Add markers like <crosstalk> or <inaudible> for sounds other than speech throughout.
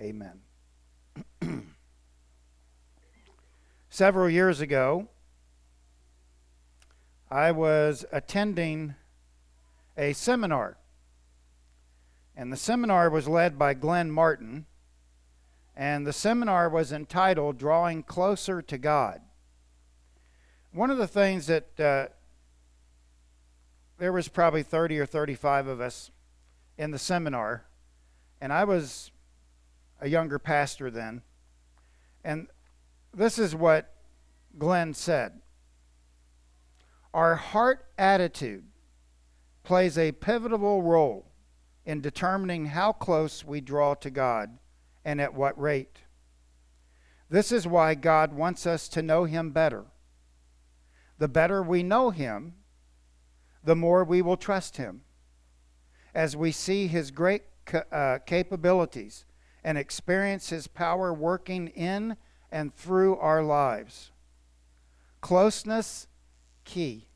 Amen. <clears throat> Several years ago, I was attending a seminar. And the seminar was led by Glenn Martin. And the seminar was entitled Drawing Closer to God. One of the things that uh, there was probably 30 or 35 of us in the seminar, and I was a younger pastor then. And this is what Glenn said Our heart attitude plays a pivotal role in determining how close we draw to God and at what rate. This is why God wants us to know Him better. The better we know Him, the more we will trust Him. As we see His great uh, capabilities and experience His power working in and through our lives. Closeness, key.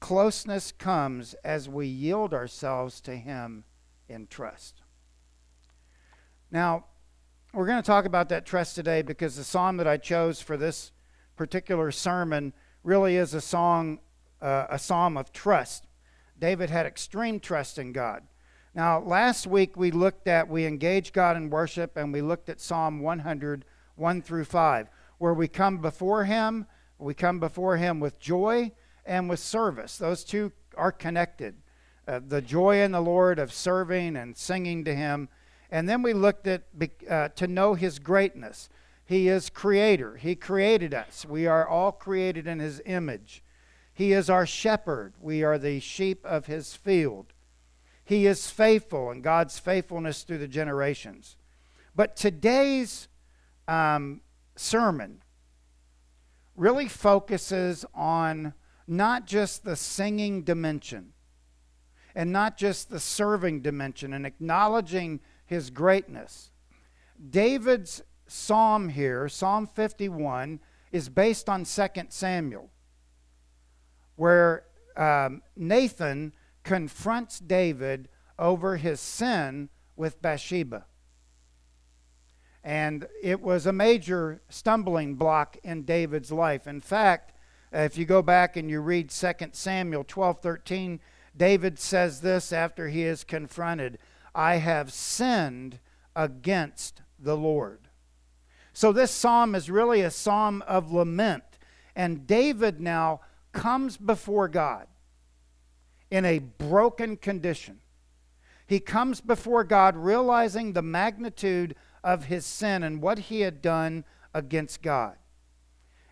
Closeness comes as we yield ourselves to Him in trust. Now, we're going to talk about that trust today because the psalm that I chose for this particular sermon really is a song, uh, a psalm of trust. David had extreme trust in God. Now, last week we looked at, we engaged God in worship, and we looked at Psalm 100, 1 through 5, where we come before Him, we come before Him with joy and with service. Those two are connected. Uh, the joy in the Lord of serving and singing to Him. And then we looked at uh, to know His greatness. He is creator. He created us. We are all created in His image. He is our shepherd. We are the sheep of His field. He is faithful and God's faithfulness through the generations. But today's um, sermon really focuses on not just the singing dimension and not just the serving dimension and acknowledging his greatness. David's psalm here, Psalm 51, is based on 2 Samuel, where um, Nathan confronts David over his sin with Bathsheba. And it was a major stumbling block in David's life. In fact, if you go back and you read 2 Samuel 12 13, David says this after he is confronted I have sinned against the Lord. So this psalm is really a psalm of lament. And David now comes before God in a broken condition. He comes before God realizing the magnitude of his sin and what he had done against God.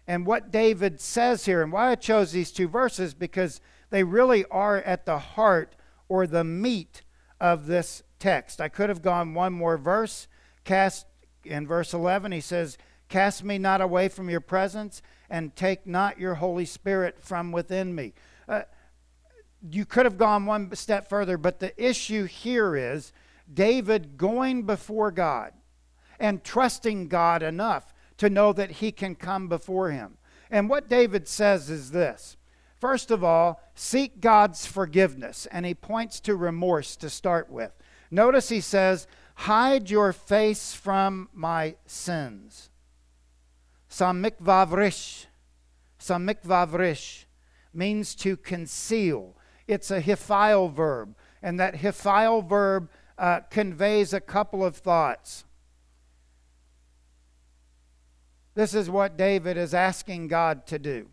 And what David says here, and why I chose these two verses, because they really are at the heart or the meat of this text. I could have gone one more verse. Cast in verse 11, he says, Cast me not away from your presence, and take not your Holy Spirit from within me. Uh, you could have gone one step further, but the issue here is David going before God and trusting God enough to know that he can come before him. And what David says is this First of all, seek God's forgiveness. And he points to remorse to start with. Notice he says, Hide your face from my sins. Samikvavrish. Samikvavrish means to conceal it's a hiphil verb, and that hiphil verb uh, conveys a couple of thoughts. This is what David is asking God to do.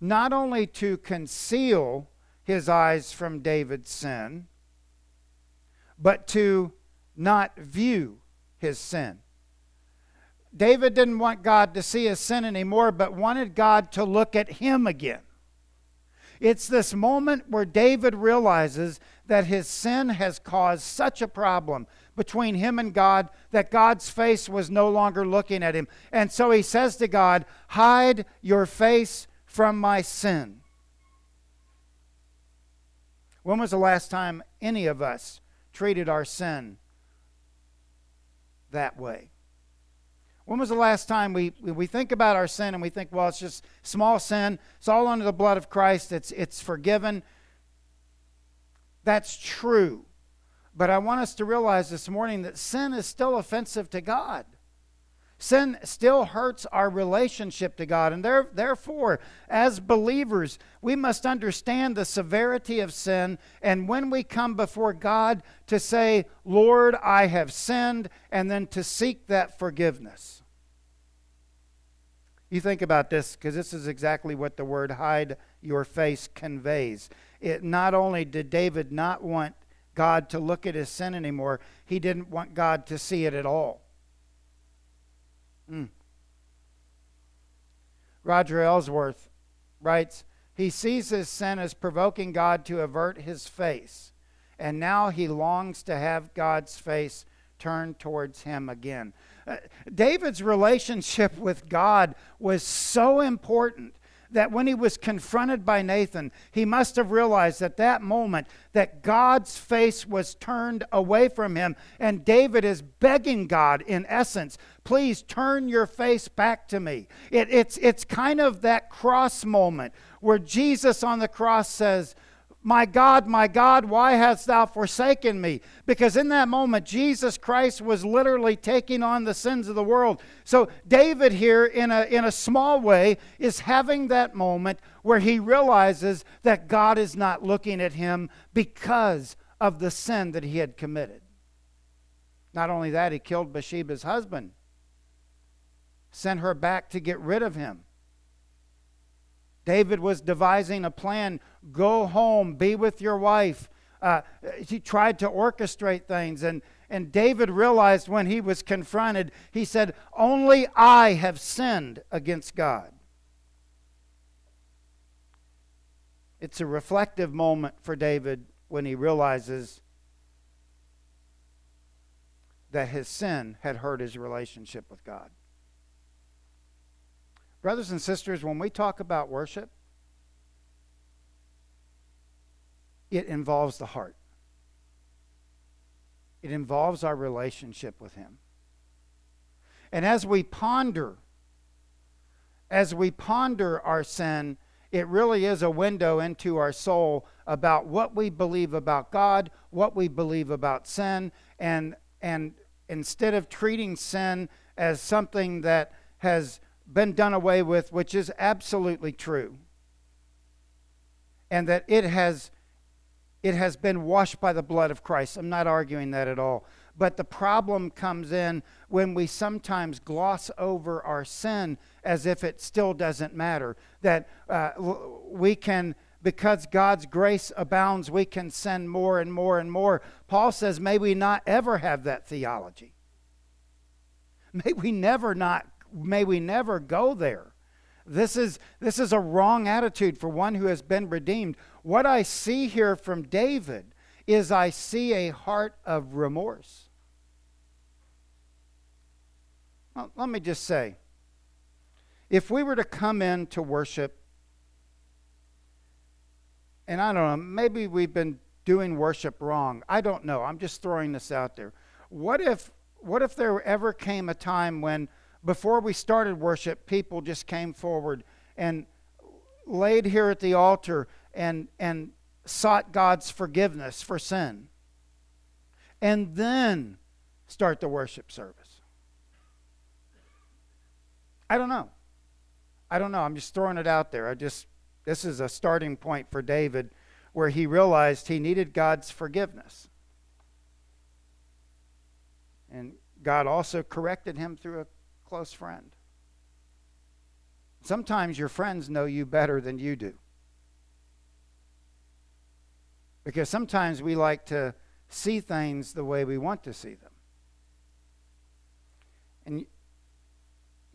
Not only to conceal his eyes from David's sin, but to not view his sin. David didn't want God to see his sin anymore, but wanted God to look at him again. It's this moment where David realizes that his sin has caused such a problem between him and God that God's face was no longer looking at him. And so he says to God, Hide your face from my sin. When was the last time any of us treated our sin that way? When was the last time we, we think about our sin and we think, well, it's just small sin. It's all under the blood of Christ. It's, it's forgiven. That's true. But I want us to realize this morning that sin is still offensive to God. Sin still hurts our relationship to God. And there, therefore, as believers, we must understand the severity of sin. And when we come before God to say, Lord, I have sinned, and then to seek that forgiveness. You think about this because this is exactly what the word hide your face conveys. It not only did David not want God to look at his sin anymore, he didn't want God to see it at all. Mm. Roger Ellsworth writes He sees his sin as provoking God to avert his face, and now he longs to have God's face turned towards him again. Uh, David's relationship <laughs> with God was so important that when he was confronted by Nathan, he must have realized at that moment that God's face was turned away from him. And David is begging God, in essence, please turn your face back to me. It, it's, it's kind of that cross moment where Jesus on the cross says, my God, my God, why hast thou forsaken me? Because in that moment, Jesus Christ was literally taking on the sins of the world. So, David here, in a, in a small way, is having that moment where he realizes that God is not looking at him because of the sin that he had committed. Not only that, he killed Bathsheba's husband, sent her back to get rid of him. David was devising a plan go home, be with your wife. Uh, he tried to orchestrate things. And, and David realized when he was confronted, he said, Only I have sinned against God. It's a reflective moment for David when he realizes that his sin had hurt his relationship with God. Brothers and sisters, when we talk about worship, it involves the heart. It involves our relationship with Him. And as we ponder, as we ponder our sin, it really is a window into our soul about what we believe about God, what we believe about sin, and and instead of treating sin as something that has been done away with, which is absolutely true. And that it has it has been washed by the blood of Christ. I'm not arguing that at all. But the problem comes in when we sometimes gloss over our sin as if it still doesn't matter. That uh, we can, because God's grace abounds, we can sin more and more and more. Paul says, may we not ever have that theology. May we never not may we never go there. This is, this is a wrong attitude for one who has been redeemed. What I see here from David is I see a heart of remorse. Well, let me just say if we were to come in to worship, and I don't know, maybe we've been doing worship wrong. I don't know. I'm just throwing this out there. What if, what if there ever came a time when before we started worship, people just came forward and laid here at the altar and, and sought God's forgiveness for sin. And then start the worship service. I don't know. I don't know. I'm just throwing it out there. I just, this is a starting point for David where he realized he needed God's forgiveness. And God also corrected him through a close friend. Sometimes your friends know you better than you do. Because sometimes we like to see things the way we want to see them. And,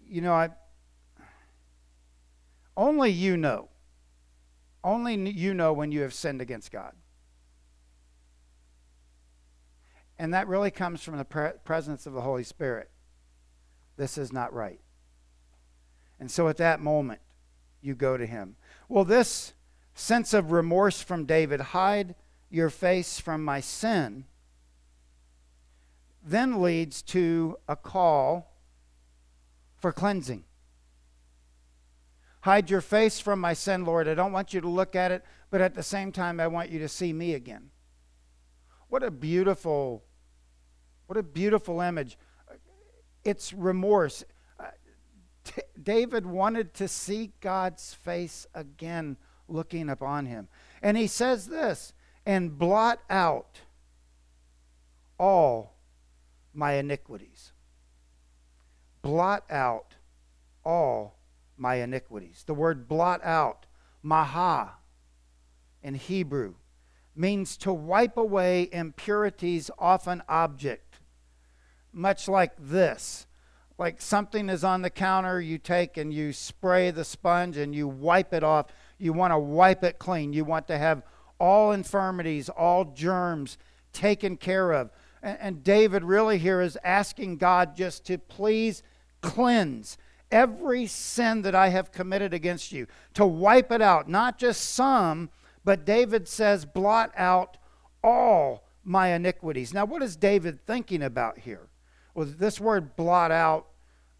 you know, I, only you know. Only you know when you have sinned against God. And that really comes from the pre- presence of the Holy Spirit this is not right. And so at that moment, you go to him. Well, this sense of remorse from David, hide your face from my sin, then leads to a call for cleansing. Hide your face from my sin, Lord. I don't want you to look at it, but at the same time, I want you to see me again. what a beautiful, what a beautiful image. It's remorse. Uh, t- David wanted to see God's face again looking upon him. And he says this and blot out all my iniquities. Blot out all my iniquities. The word blot out, maha, in Hebrew, means to wipe away impurities off an object, much like this. Like something is on the counter, you take and you spray the sponge and you wipe it off. You want to wipe it clean. You want to have all infirmities, all germs taken care of. And, and David really here is asking God just to please cleanse every sin that I have committed against you, to wipe it out, not just some, but David says, blot out all my iniquities. Now, what is David thinking about here? Well, this word blot out,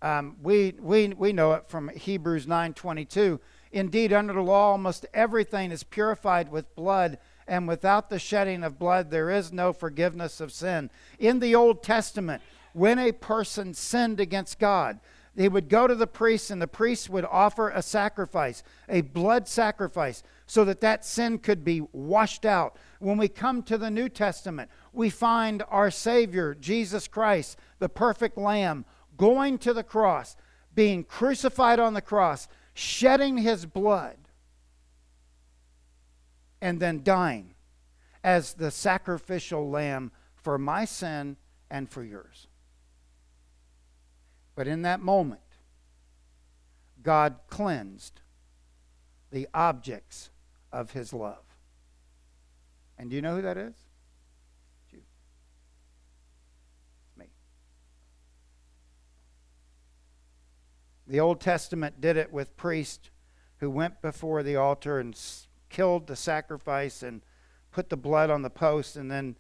um, we, we, we know it from Hebrews 9.22. Indeed, under the law, almost everything is purified with blood, and without the shedding of blood, there is no forgiveness of sin. In the Old Testament, when a person sinned against God, they would go to the priest, and the priest would offer a sacrifice, a blood sacrifice, so that that sin could be washed out. When we come to the New Testament, we find our Savior, Jesus Christ, the perfect Lamb, going to the cross, being crucified on the cross, shedding his blood, and then dying as the sacrificial lamb for my sin and for yours. But in that moment, God cleansed the objects of his love. And do you know who that is? It's you. It's me. The Old Testament did it with priests who went before the altar and killed the sacrifice and put the blood on the post and then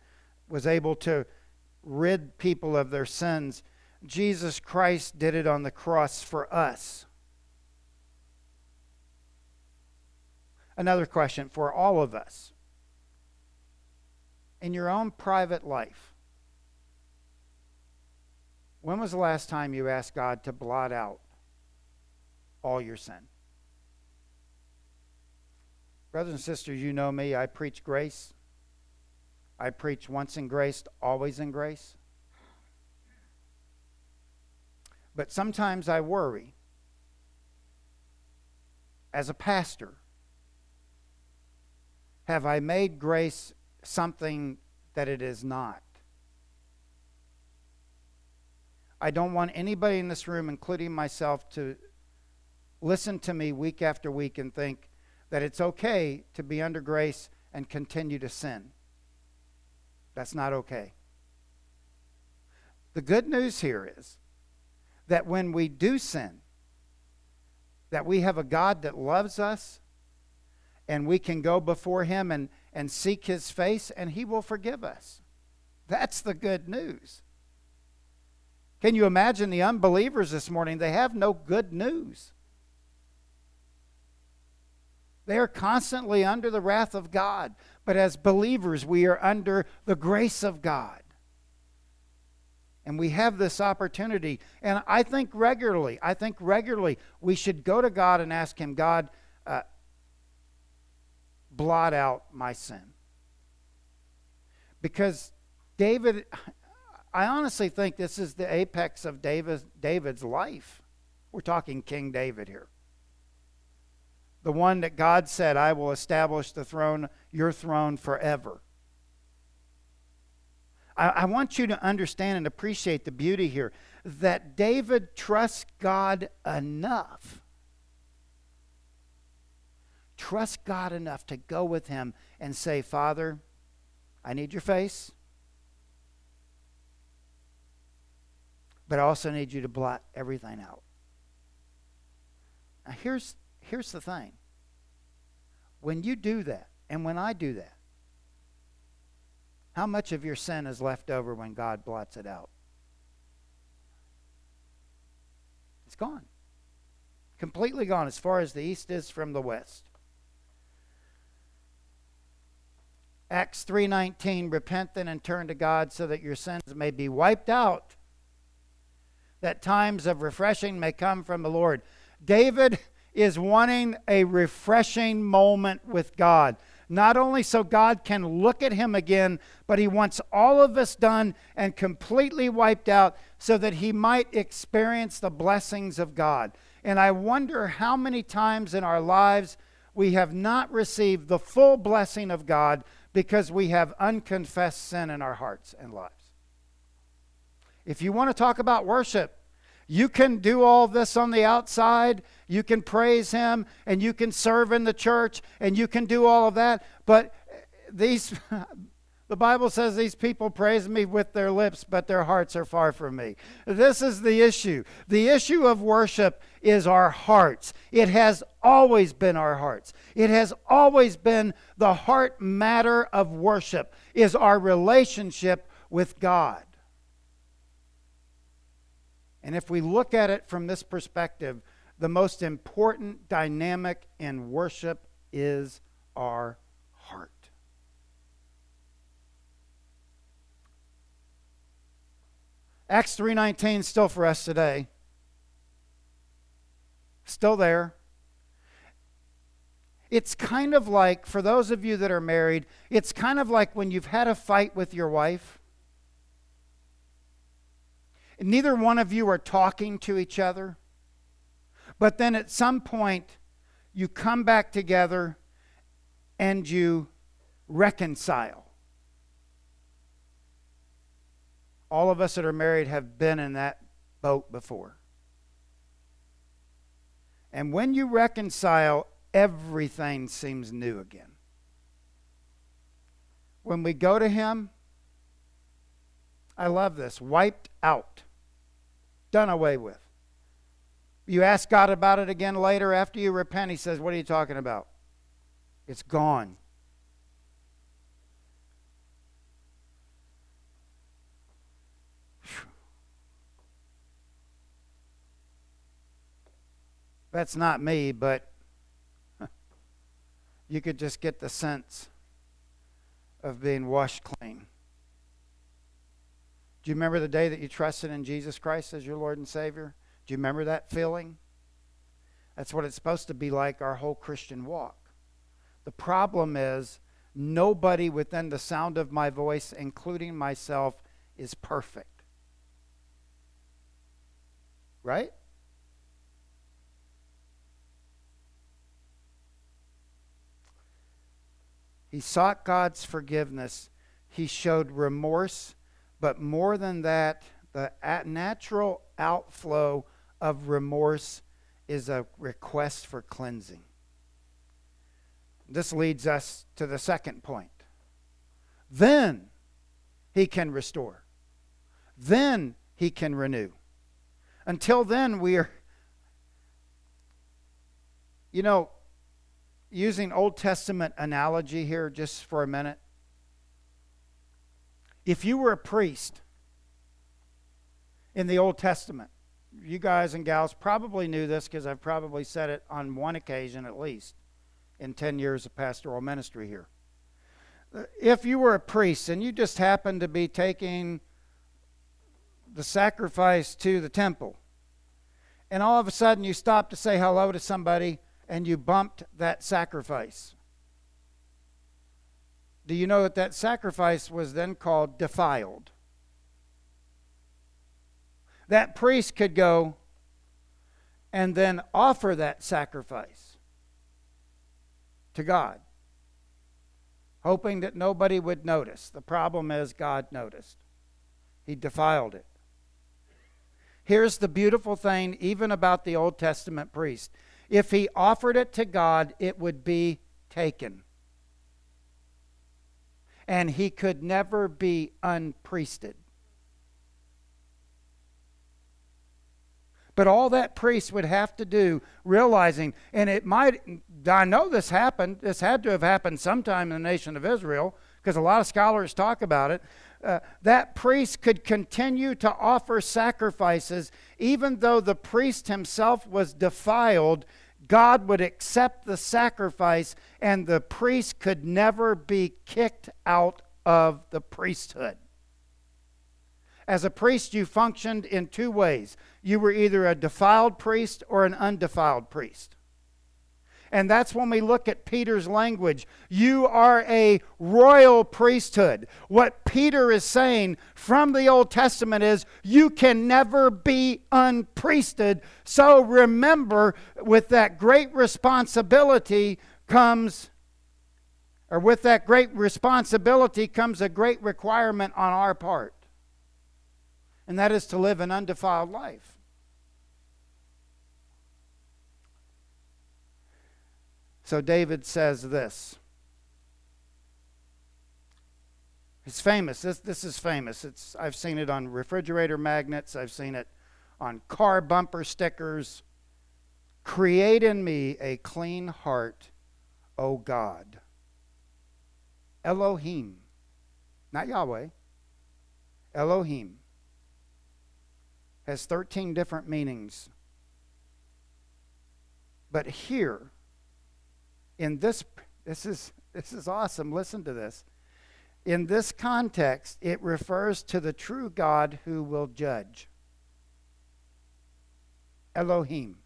was able to rid people of their sins Jesus Christ did it on the cross for us. Another question for all of us. In your own private life, when was the last time you asked God to blot out all your sin? Brothers and sisters, you know me. I preach grace. I preach once in grace, always in grace. But sometimes I worry as a pastor have I made grace something that it is not? I don't want anybody in this room, including myself, to listen to me week after week and think that it's okay to be under grace and continue to sin. That's not okay. The good news here is that when we do sin, that we have a God that loves us and we can go before him and, and seek his face and he will forgive us. That's the good news. Can you imagine the unbelievers this morning? They have no good news. They are constantly under the wrath of God. But as believers, we are under the grace of God. And we have this opportunity. And I think regularly, I think regularly we should go to God and ask Him, God, uh, blot out my sin. Because David, I honestly think this is the apex of David, David's life. We're talking King David here. The one that God said, I will establish the throne, your throne forever. I, I want you to understand and appreciate the beauty here that David trusts God enough. Trust God enough to go with him and say, Father, I need your face, but I also need you to blot everything out. Now, here's, here's the thing when you do that, and when I do that, how much of your sin is left over when God blots it out? It's gone. Completely gone as far as the east is from the west. Acts 3:19 repent then and turn to God so that your sins may be wiped out that times of refreshing may come from the Lord. David is wanting a refreshing moment with God. Not only so God can look at him again, but he wants all of us done and completely wiped out so that he might experience the blessings of God. And I wonder how many times in our lives we have not received the full blessing of God because we have unconfessed sin in our hearts and lives. If you want to talk about worship, you can do all this on the outside. You can praise Him and you can serve in the church and you can do all of that. But these, <laughs> the Bible says these people praise me with their lips, but their hearts are far from me. This is the issue. The issue of worship is our hearts. It has always been our hearts. It has always been the heart matter of worship, is our relationship with God. And if we look at it from this perspective, the most important dynamic in worship is our heart. Acts 3:19 still for us today. Still there. It's kind of like for those of you that are married, it's kind of like when you've had a fight with your wife neither one of you are talking to each other. But then at some point, you come back together and you reconcile. All of us that are married have been in that boat before. And when you reconcile, everything seems new again. When we go to Him, I love this wiped out done away with. You ask God about it again later after you repent, He says, What are you talking about? It's gone. That's not me, but <laughs> you could just get the sense of being washed clean. Do you remember the day that you trusted in Jesus Christ as your Lord and Savior? Do you remember that feeling? That's what it's supposed to be like our whole Christian walk. The problem is, nobody within the sound of my voice, including myself, is perfect. Right? He sought God's forgiveness. He showed remorse but more than that, the natural outflow of remorse is a request for cleansing. This leads us to the second point. Then he can restore. Then he can renew. Until then, we are, you know, using Old Testament analogy here just for a minute. If you were a priest in the Old Testament, you guys and gals probably knew this because I've probably said it on one occasion at least in 10 years of pastoral ministry here. If you were a priest and you just happened to be taking the sacrifice to the temple, and all of a sudden you stopped to say hello to somebody and you bumped that sacrifice. Do you know that that sacrifice was then called defiled? That priest could go and then offer that sacrifice to God, hoping that nobody would notice. The problem is, God noticed. He defiled it. Here's the beautiful thing, even about the Old Testament priest. If he offered it to God, it would be taken and he could never be unpriested. But all that priest would have to do, realizing, and it might, I know this happened, this had to have happened sometime in the nation of Israel, because a lot of scholars talk about it. Uh, that priest could continue to offer sacrifices even though the priest himself was defiled. God would accept the sacrifice and the priest could never be kicked out of the priesthood. As a priest, you functioned in two ways you were either a defiled priest or an undefiled priest. And that's when we look at Peter's language. You are a royal priesthood. What Peter is saying from the Old Testament is you can never be unpriested. So remember, with that great responsibility comes, or with that great responsibility comes a great requirement on our part. And that is to live an undefiled life. So David says this. It's famous. This, this is famous. It's, I've seen it on refrigerator magnets, I've seen it on car bumper stickers. Create in me a clean heart, O God. Elohim, not Yahweh. Elohim has 13 different meanings. But here, in this this is this is awesome. Listen to this. In this context, it refers to the true God who will judge. Elohim.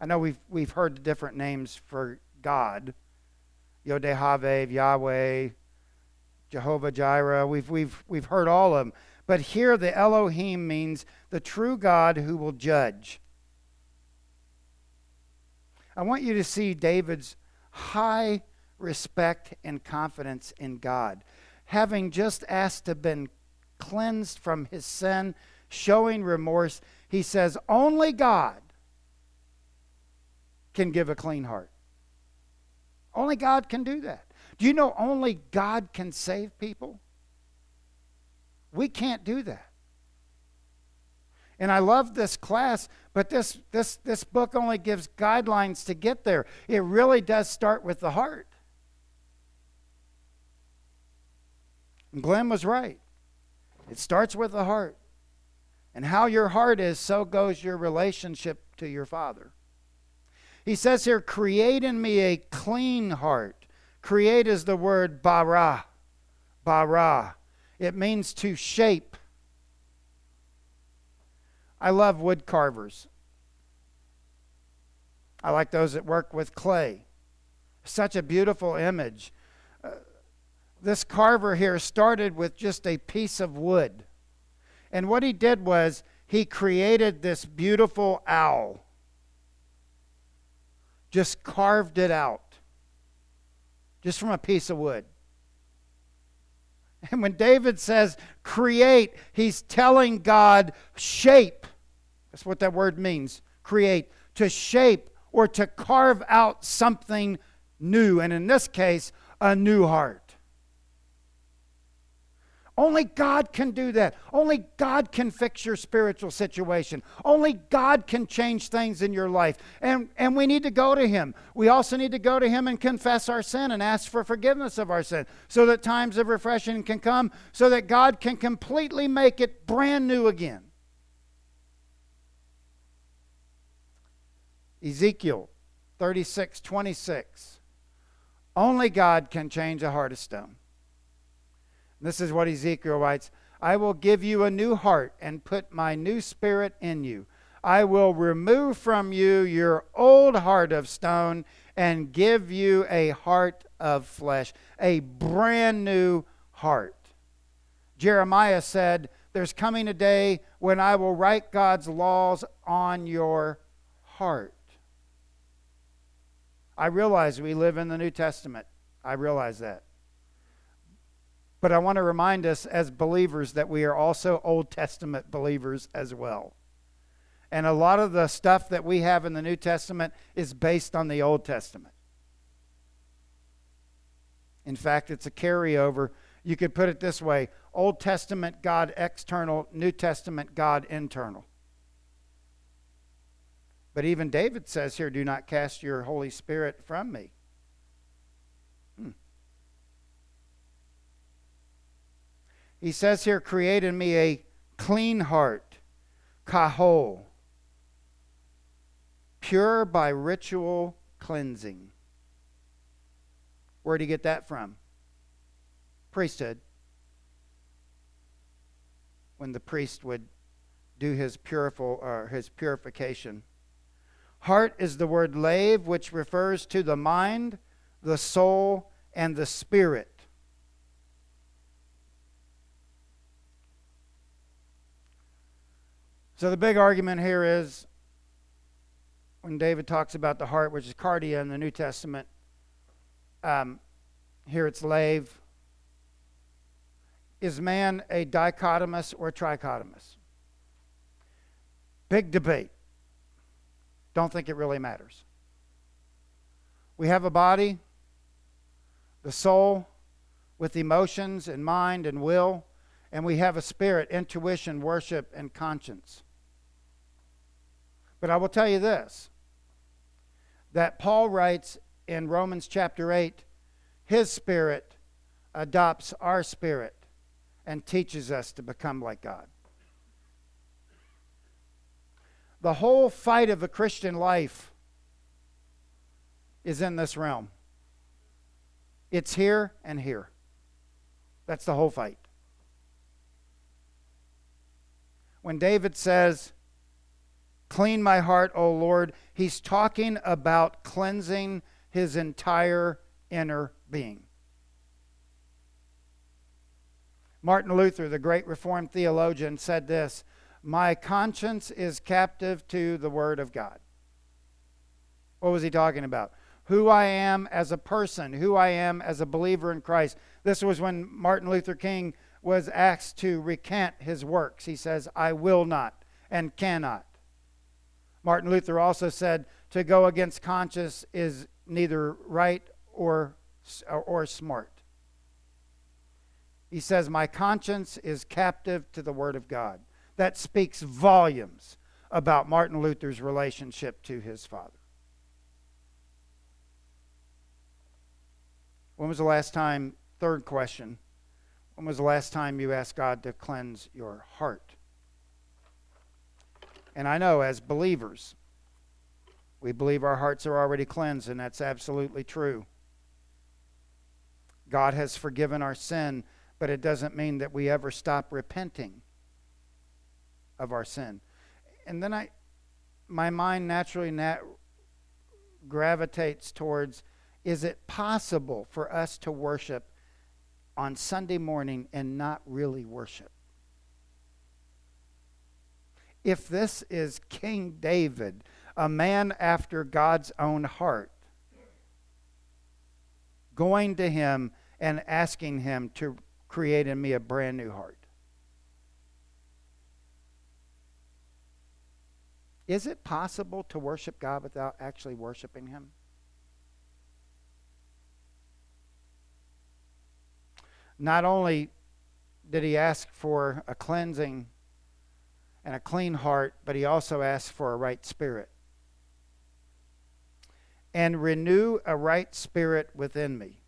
I know we've we've heard different names for God. Yodehave, Yahweh, Jehovah Jireh. We've we've we've heard all of them. But here the Elohim means the true God who will judge. I want you to see David's high respect and confidence in God. Having just asked to been cleansed from his sin, showing remorse, he says, Only God can give a clean heart. Only God can do that. Do you know only God can save people? We can't do that. And I love this class, but this, this, this book only gives guidelines to get there. It really does start with the heart. And Glenn was right. It starts with the heart. And how your heart is, so goes your relationship to your Father. He says here, create in me a clean heart. Create is the word bara. Bara. It means to shape I love wood carvers. I like those that work with clay. Such a beautiful image. Uh, this carver here started with just a piece of wood. And what he did was he created this beautiful owl. Just carved it out. Just from a piece of wood. And when David says create, he's telling God shape that's what that word means create, to shape or to carve out something new. And in this case, a new heart. Only God can do that. Only God can fix your spiritual situation. Only God can change things in your life. And, and we need to go to Him. We also need to go to Him and confess our sin and ask for forgiveness of our sin so that times of refreshing can come, so that God can completely make it brand new again. Ezekiel 36 26. Only God can change a heart of stone. This is what Ezekiel writes I will give you a new heart and put my new spirit in you. I will remove from you your old heart of stone and give you a heart of flesh, a brand new heart. Jeremiah said, There's coming a day when I will write God's laws on your heart. I realize we live in the New Testament. I realize that. But I want to remind us as believers that we are also Old Testament believers as well. And a lot of the stuff that we have in the New Testament is based on the Old Testament. In fact, it's a carryover. You could put it this way Old Testament God external, New Testament God internal. But even David says here, do not cast your Holy Spirit from me. Hmm. He says here, create in me a clean heart, kahol, pure by ritual cleansing. Where did he get that from? Priesthood. When the priest would do his, puriful, or his purification. Heart is the word lave, which refers to the mind, the soul, and the spirit. So the big argument here is when David talks about the heart, which is cardia in the New Testament, um, here it's lave. Is man a dichotomous or trichotomous? Big debate. Don't think it really matters. We have a body, the soul, with emotions and mind and will, and we have a spirit, intuition, worship, and conscience. But I will tell you this that Paul writes in Romans chapter 8 his spirit adopts our spirit and teaches us to become like God. The whole fight of the Christian life is in this realm. It's here and here. That's the whole fight. When David says, Clean my heart, O Lord, he's talking about cleansing his entire inner being. Martin Luther, the great Reformed theologian, said this My conscience is captive to the Word of God. What was he talking about? Who I am as a person, who I am as a believer in Christ. This was when Martin Luther King was asked to recant his works. He says, I will not and cannot. Martin Luther also said, to go against conscience is neither right or, or smart. He says, My conscience is captive to the Word of God. That speaks volumes about Martin Luther's relationship to his father. When was the last time, third question, when was the last time you asked God to cleanse your heart? And I know as believers, we believe our hearts are already cleansed, and that's absolutely true. God has forgiven our sin but it doesn't mean that we ever stop repenting of our sin. And then I, my mind naturally nat- gravitates towards is it possible for us to worship on Sunday morning and not really worship? If this is King David, a man after God's own heart, going to him and asking him to create in me a brand new heart. Is it possible to worship God without actually worshiping Him? Not only did He ask for a cleansing and a clean heart, but He also asked for a right spirit. And renew a right spirit within me.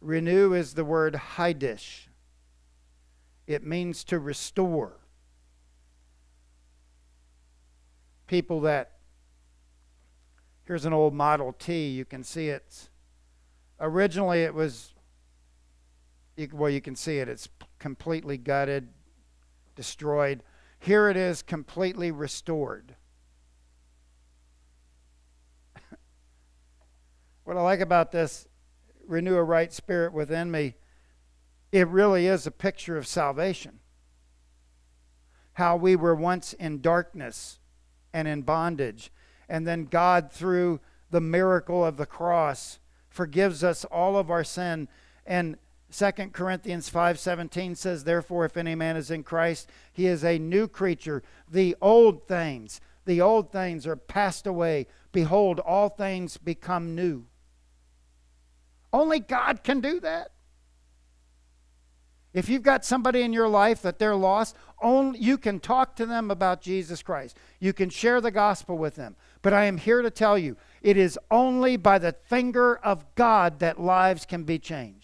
Renew is the word haidish. It means to restore. People that, here's an old Model T, you can see it. Originally it was, well, you can see it, it's completely gutted, destroyed. Here it is completely restored. <laughs> what I like about this renew a right spirit within me, it really is a picture of salvation. How we were once in darkness and in bondage, and then God, through the miracle of the cross, forgives us all of our sin. And 2 Corinthians 5:17 says, "Therefore if any man is in Christ, he is a new creature. The old things, the old things are passed away. Behold, all things become new." Only God can do that. If you've got somebody in your life that they're lost, only, you can talk to them about Jesus Christ. You can share the gospel with them. But I am here to tell you it is only by the finger of God that lives can be changed.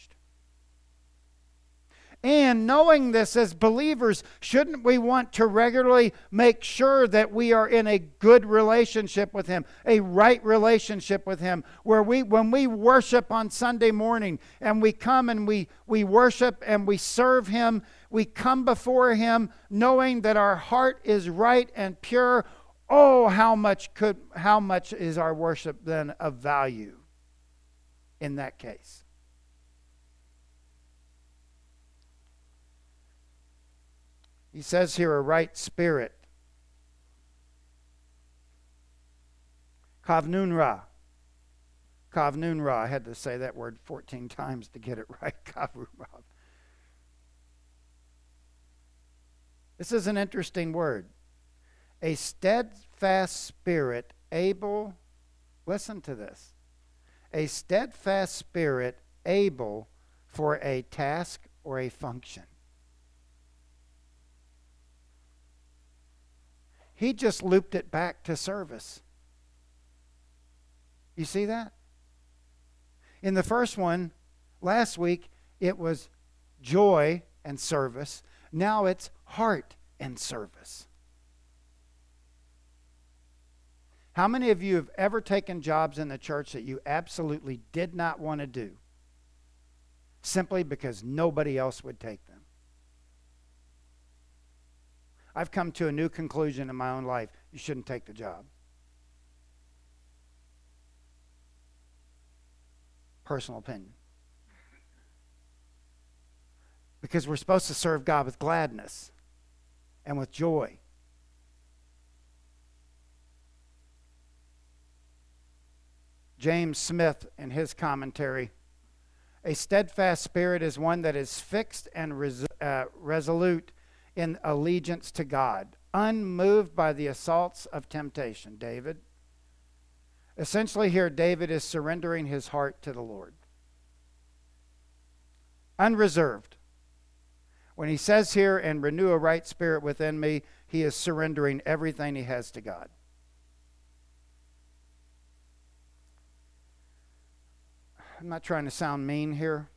And knowing this as believers, shouldn't we want to regularly make sure that we are in a good relationship with Him, a right relationship with Him, where we, when we worship on Sunday morning and we come and we, we worship and we serve Him, we come before Him knowing that our heart is right and pure. Oh, how much could, how much is our worship then of value in that case? He says here a right spirit. Kavnunra. Kavnunra. I had to say that word 14 times to get it right. <laughs> Kavnunra. This is an interesting word. A steadfast spirit able, listen to this, a steadfast spirit able for a task or a function. He just looped it back to service. You see that? In the first one, last week, it was joy and service. Now it's heart and service. How many of you have ever taken jobs in the church that you absolutely did not want to do simply because nobody else would take them? I've come to a new conclusion in my own life. You shouldn't take the job. Personal opinion. Because we're supposed to serve God with gladness and with joy. James Smith, in his commentary, a steadfast spirit is one that is fixed and res- uh, resolute in allegiance to God, unmoved by the assaults of temptation. David. Essentially, here, David is surrendering his heart to the Lord. Unreserved. When he says here, and renew a right spirit within me, he is surrendering everything he has to God. I'm not trying to sound mean here.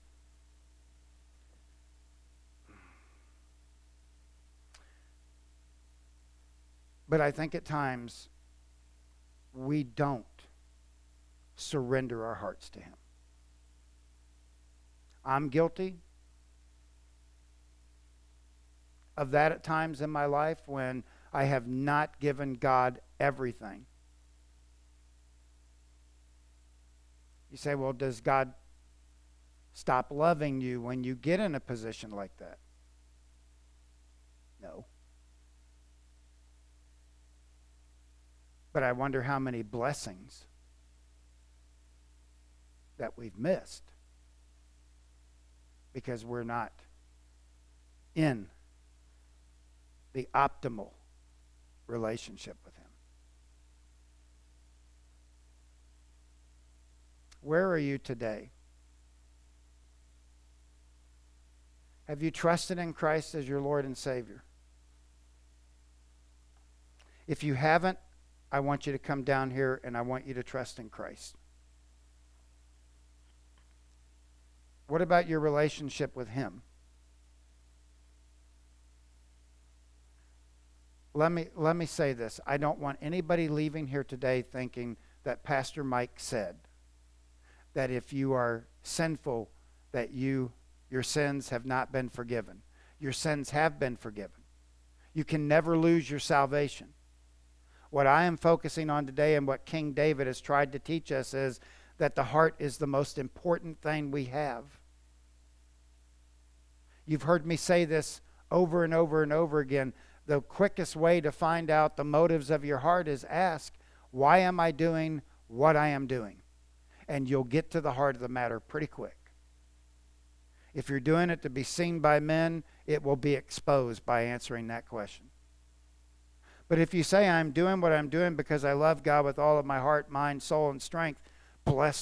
But I think at times we don't surrender our hearts to Him. I'm guilty of that at times in my life when I have not given God everything. You say, well, does God stop loving you when you get in a position like that? No. But I wonder how many blessings that we've missed because we're not in the optimal relationship with Him. Where are you today? Have you trusted in Christ as your Lord and Savior? If you haven't, I want you to come down here and I want you to trust in Christ. What about your relationship with Him? Let me, let me say this. I don't want anybody leaving here today thinking that Pastor Mike said that if you are sinful, that you your sins have not been forgiven. Your sins have been forgiven. You can never lose your salvation. What I am focusing on today and what King David has tried to teach us is that the heart is the most important thing we have. You've heard me say this over and over and over again. The quickest way to find out the motives of your heart is ask, Why am I doing what I am doing? And you'll get to the heart of the matter pretty quick. If you're doing it to be seen by men, it will be exposed by answering that question. But if you say, I'm doing what I'm doing because I love God with all of my heart, mind, soul, and strength, blessed